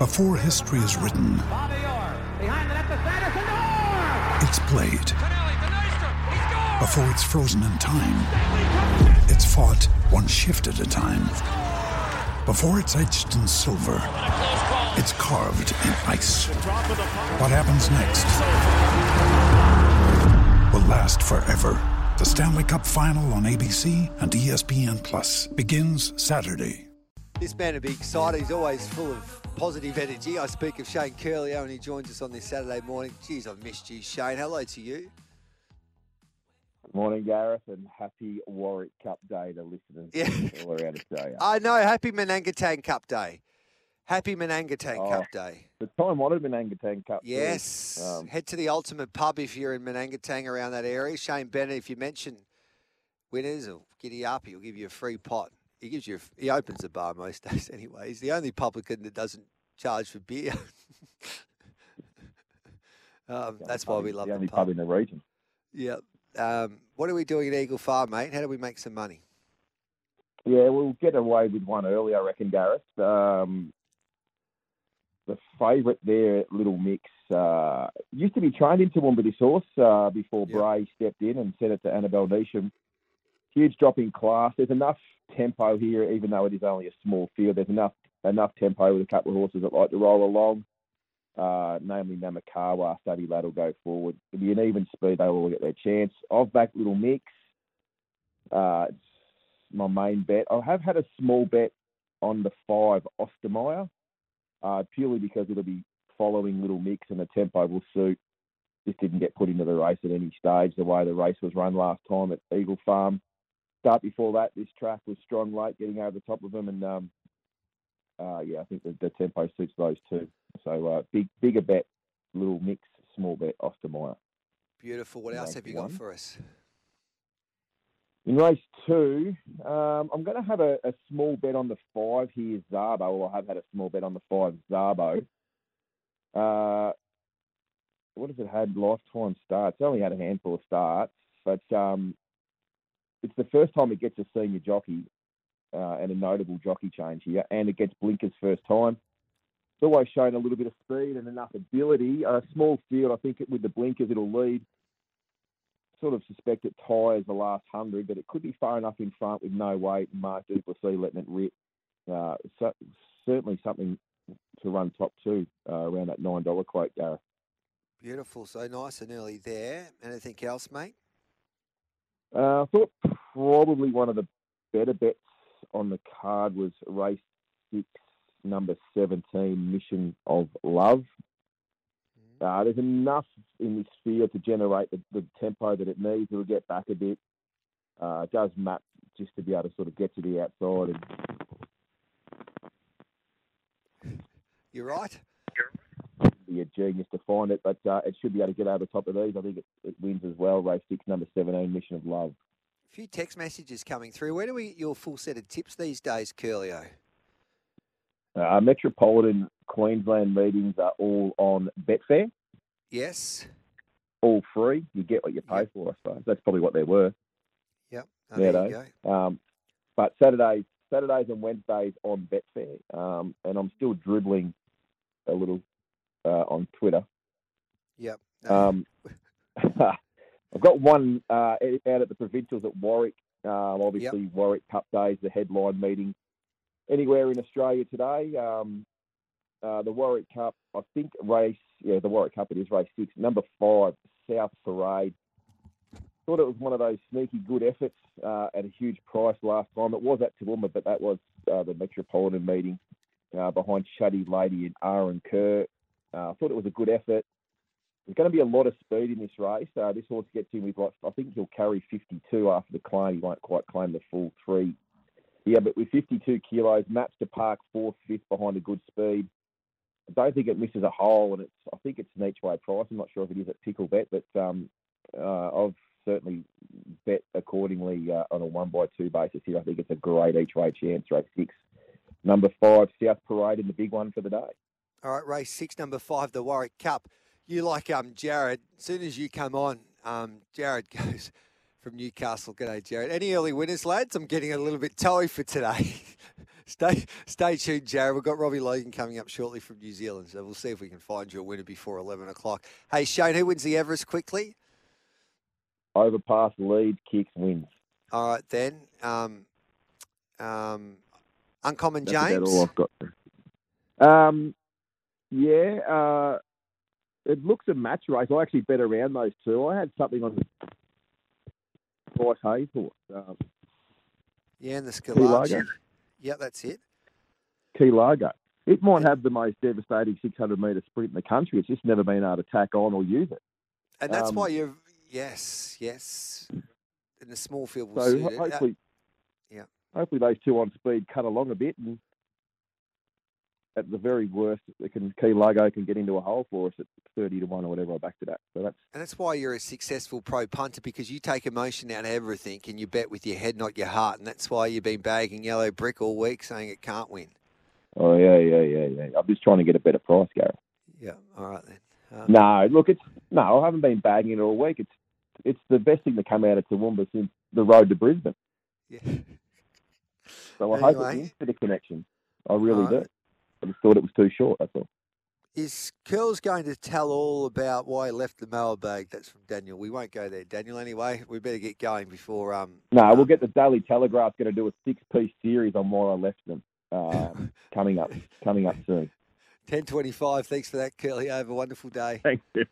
Before history is written, it's played. Before it's frozen in time, it's fought one shift at a time. Before it's etched in silver, it's carved in ice. What happens next will last forever. The Stanley Cup Final on ABC and ESPN Plus begins Saturday. This man will be excited. He's always full of positive energy. I speak of Shane Ciurleo, and he joins us on this Saturday morning. Geez, I've missed you, Shane. Hello to you. Morning, Gareth, and happy Warwick Cup Day to listeners Yeah. all around Australia. I know. Happy Manangatang Cup Day. Happy Manangatang Oh, Cup Day. the time honoured Manangatang Cup. Yes. Um, Head to the ultimate pub if you're in Manangatang around that area. Shane Bennett, if you mention winners or giddy up, he'll give you a free pot. He gives you. A, he opens the bar most days anyway. He's the only publican that doesn't charge for beer. um, that's why we love the the, only pub. pub in the region. Yeah. Um, what are we doing at Eagle Farm, mate? How do we make some money? Yeah, we'll get away with one early, I reckon, Gareth. Um, the favourite there, Little Mix, uh, used to be trained into Toowoomba this horse uh, before Yep. Bray stepped in and sent it to Annabelle Neesham. Huge drop in class. There's enough tempo here, even though it is only a small field. There's enough enough tempo with a couple of horses that like to roll along. Uh, namely Namakawa, Study Lad will go forward. It'll be an even speed, they will all get their chance. I've backed Little Mix. Uh, it's my main bet. I have had a small bet on the five Ostermeyer, uh, purely because it'll be following Little Mix and the tempo will suit. Just didn't get put into the race at any stage the way the race was run last time at Eagle Farm. Start before that, this track was strong late, getting over the top of them, and um, uh, yeah, I think the, the tempo suits those two. So uh, big, bigger bet, Little Mix, small bet, Ostermeyer. Beautiful. What else have you got for us? In race two, um, I'm going to have a, a small bet on the five here, Zabo. Well, I have had a small bet on the five, Zabo. Uh, what has it had? Lifetime starts. Only had a handful of starts, but um, it's the first time it gets a senior jockey uh, and a notable jockey change here, and it gets blinkers first time. It's always shown a little bit of speed and enough ability. A small field, I think, it, with the blinkers, it'll lead sort of suspect it tires the last hundred, but it could be far enough in front with no weight Mark Du Plessis letting it rip. Uh, so, certainly something to run top two uh, around that nine dollar quote, Gareth. Beautiful. So nice and early there. Anything else, mate? Uh, I thought probably one of the better bets on the card was race six, number seventeen, Mission of Love. Uh, there's enough in this field to generate the, the tempo that it needs. It'll get back a bit. Uh, it does map just to be able to sort of get to the outside. And You right? be a genius to find it, but uh, it should be able to get over the top of these. I think it, it wins as well. Race six, number 17, Mission of Love. A few text messages coming through. Where do we get your full set of tips these days, Ciurleo? Uh, Metropolitan Queensland meetings are all on Betfair, Yes. all free. You get what you pay for, I suppose. That's probably what they're worth. Yep. Oh, there you go. Um, but Saturdays, Saturdays and Wednesdays on Betfair, um, and I'm still dribbling a little uh, on Twitter. Yep. Um, I've got one uh, out at the provincials at Warwick. Um, obviously, Warwick Cup Day is the headline meeting anywhere in Australia today. Um, uh, the Warwick Cup, I think race, yeah, the Warwick Cup it is race six, number five, South Parade. Thought it was one of those sneaky good efforts uh, at a huge price last time. It was at Toowoomba, but that was uh, the Metropolitan meeting uh, behind Shuddy Lady and Aaron Kerr. Uh, I thought it was a good effort. There's going to be a lot of speed in this race. Uh, this horse gets in with, like, I think he'll carry 52 after the claim. He won't quite claim the full three. Yeah, but with 52 kilos, maps to park fourth, fifth behind a good speed. I don't think it misses a hole, and it's. I think it's an each way price. I'm not sure if it is at PickleBet, but um, uh, I've certainly bet accordingly uh, on a one by two basis here. I think it's a great each way chance. Race six, number five, South Parade, in the big one for the day. All right, race six, number five, the Warwick Cup. You like um Jared. As soon as you come on, um, Jared goes from Newcastle. G'day, Jared. Any early winners, lads? I'm getting a little bit toey for today. stay stay tuned, Jared. We've got Robbie Logan coming up shortly from New Zealand, so we'll see if we can find you a winner before 11 o'clock. Hey, Shane, who wins the Everest quickly? Overpass, lead, kicks, wins. All right, then. Um, um, Uncommon That's James. all I've got. Um, yeah, uh, it looks a match race. I actually bet around those two. I had something on Bryce Hayes horse, um, Yeah, and the Scalacci. Largo. That's it. Key Largo. It might have the most devastating 600 metre sprint in the country. It's just never been able to tack on or use it. And that's Um, why you're. Yes, yes. And the small field will So suit ho- it. Hopefully, yeah. hopefully those two on speed cut along a bit, and at the very worst, they can Key Largo can get into a hole for us at 30 to one or whatever I backed it at. So that's And that's why you're a successful pro punter because you take emotion out of everything and you bet with your head, not your heart. And that's why you've been bagging yellow brick all week saying it can't win. oh yeah, yeah, yeah, yeah. I'm just trying to get a better price, Gary. Yeah. All right then. Um, No, look, it's no, I haven't been bagging it all week. It's it's the best thing to come out of Toowoomba since the road to Brisbane. Yeah. So I hope Anyway. it's in for the connection. I really Alright. do. I just thought it was too short. That's all. Is Curls going to tell all about why he left the mailbag? That's from Daniel. We won't go there, Daniel. Anyway, we better get going before. Um, No, um, we'll get the Daily Telegraph going to do a six-piece series on why I left them. Um, coming up, coming up soon. ten twenty-five. Thanks for that, Curly. Have a wonderful day. Thank you.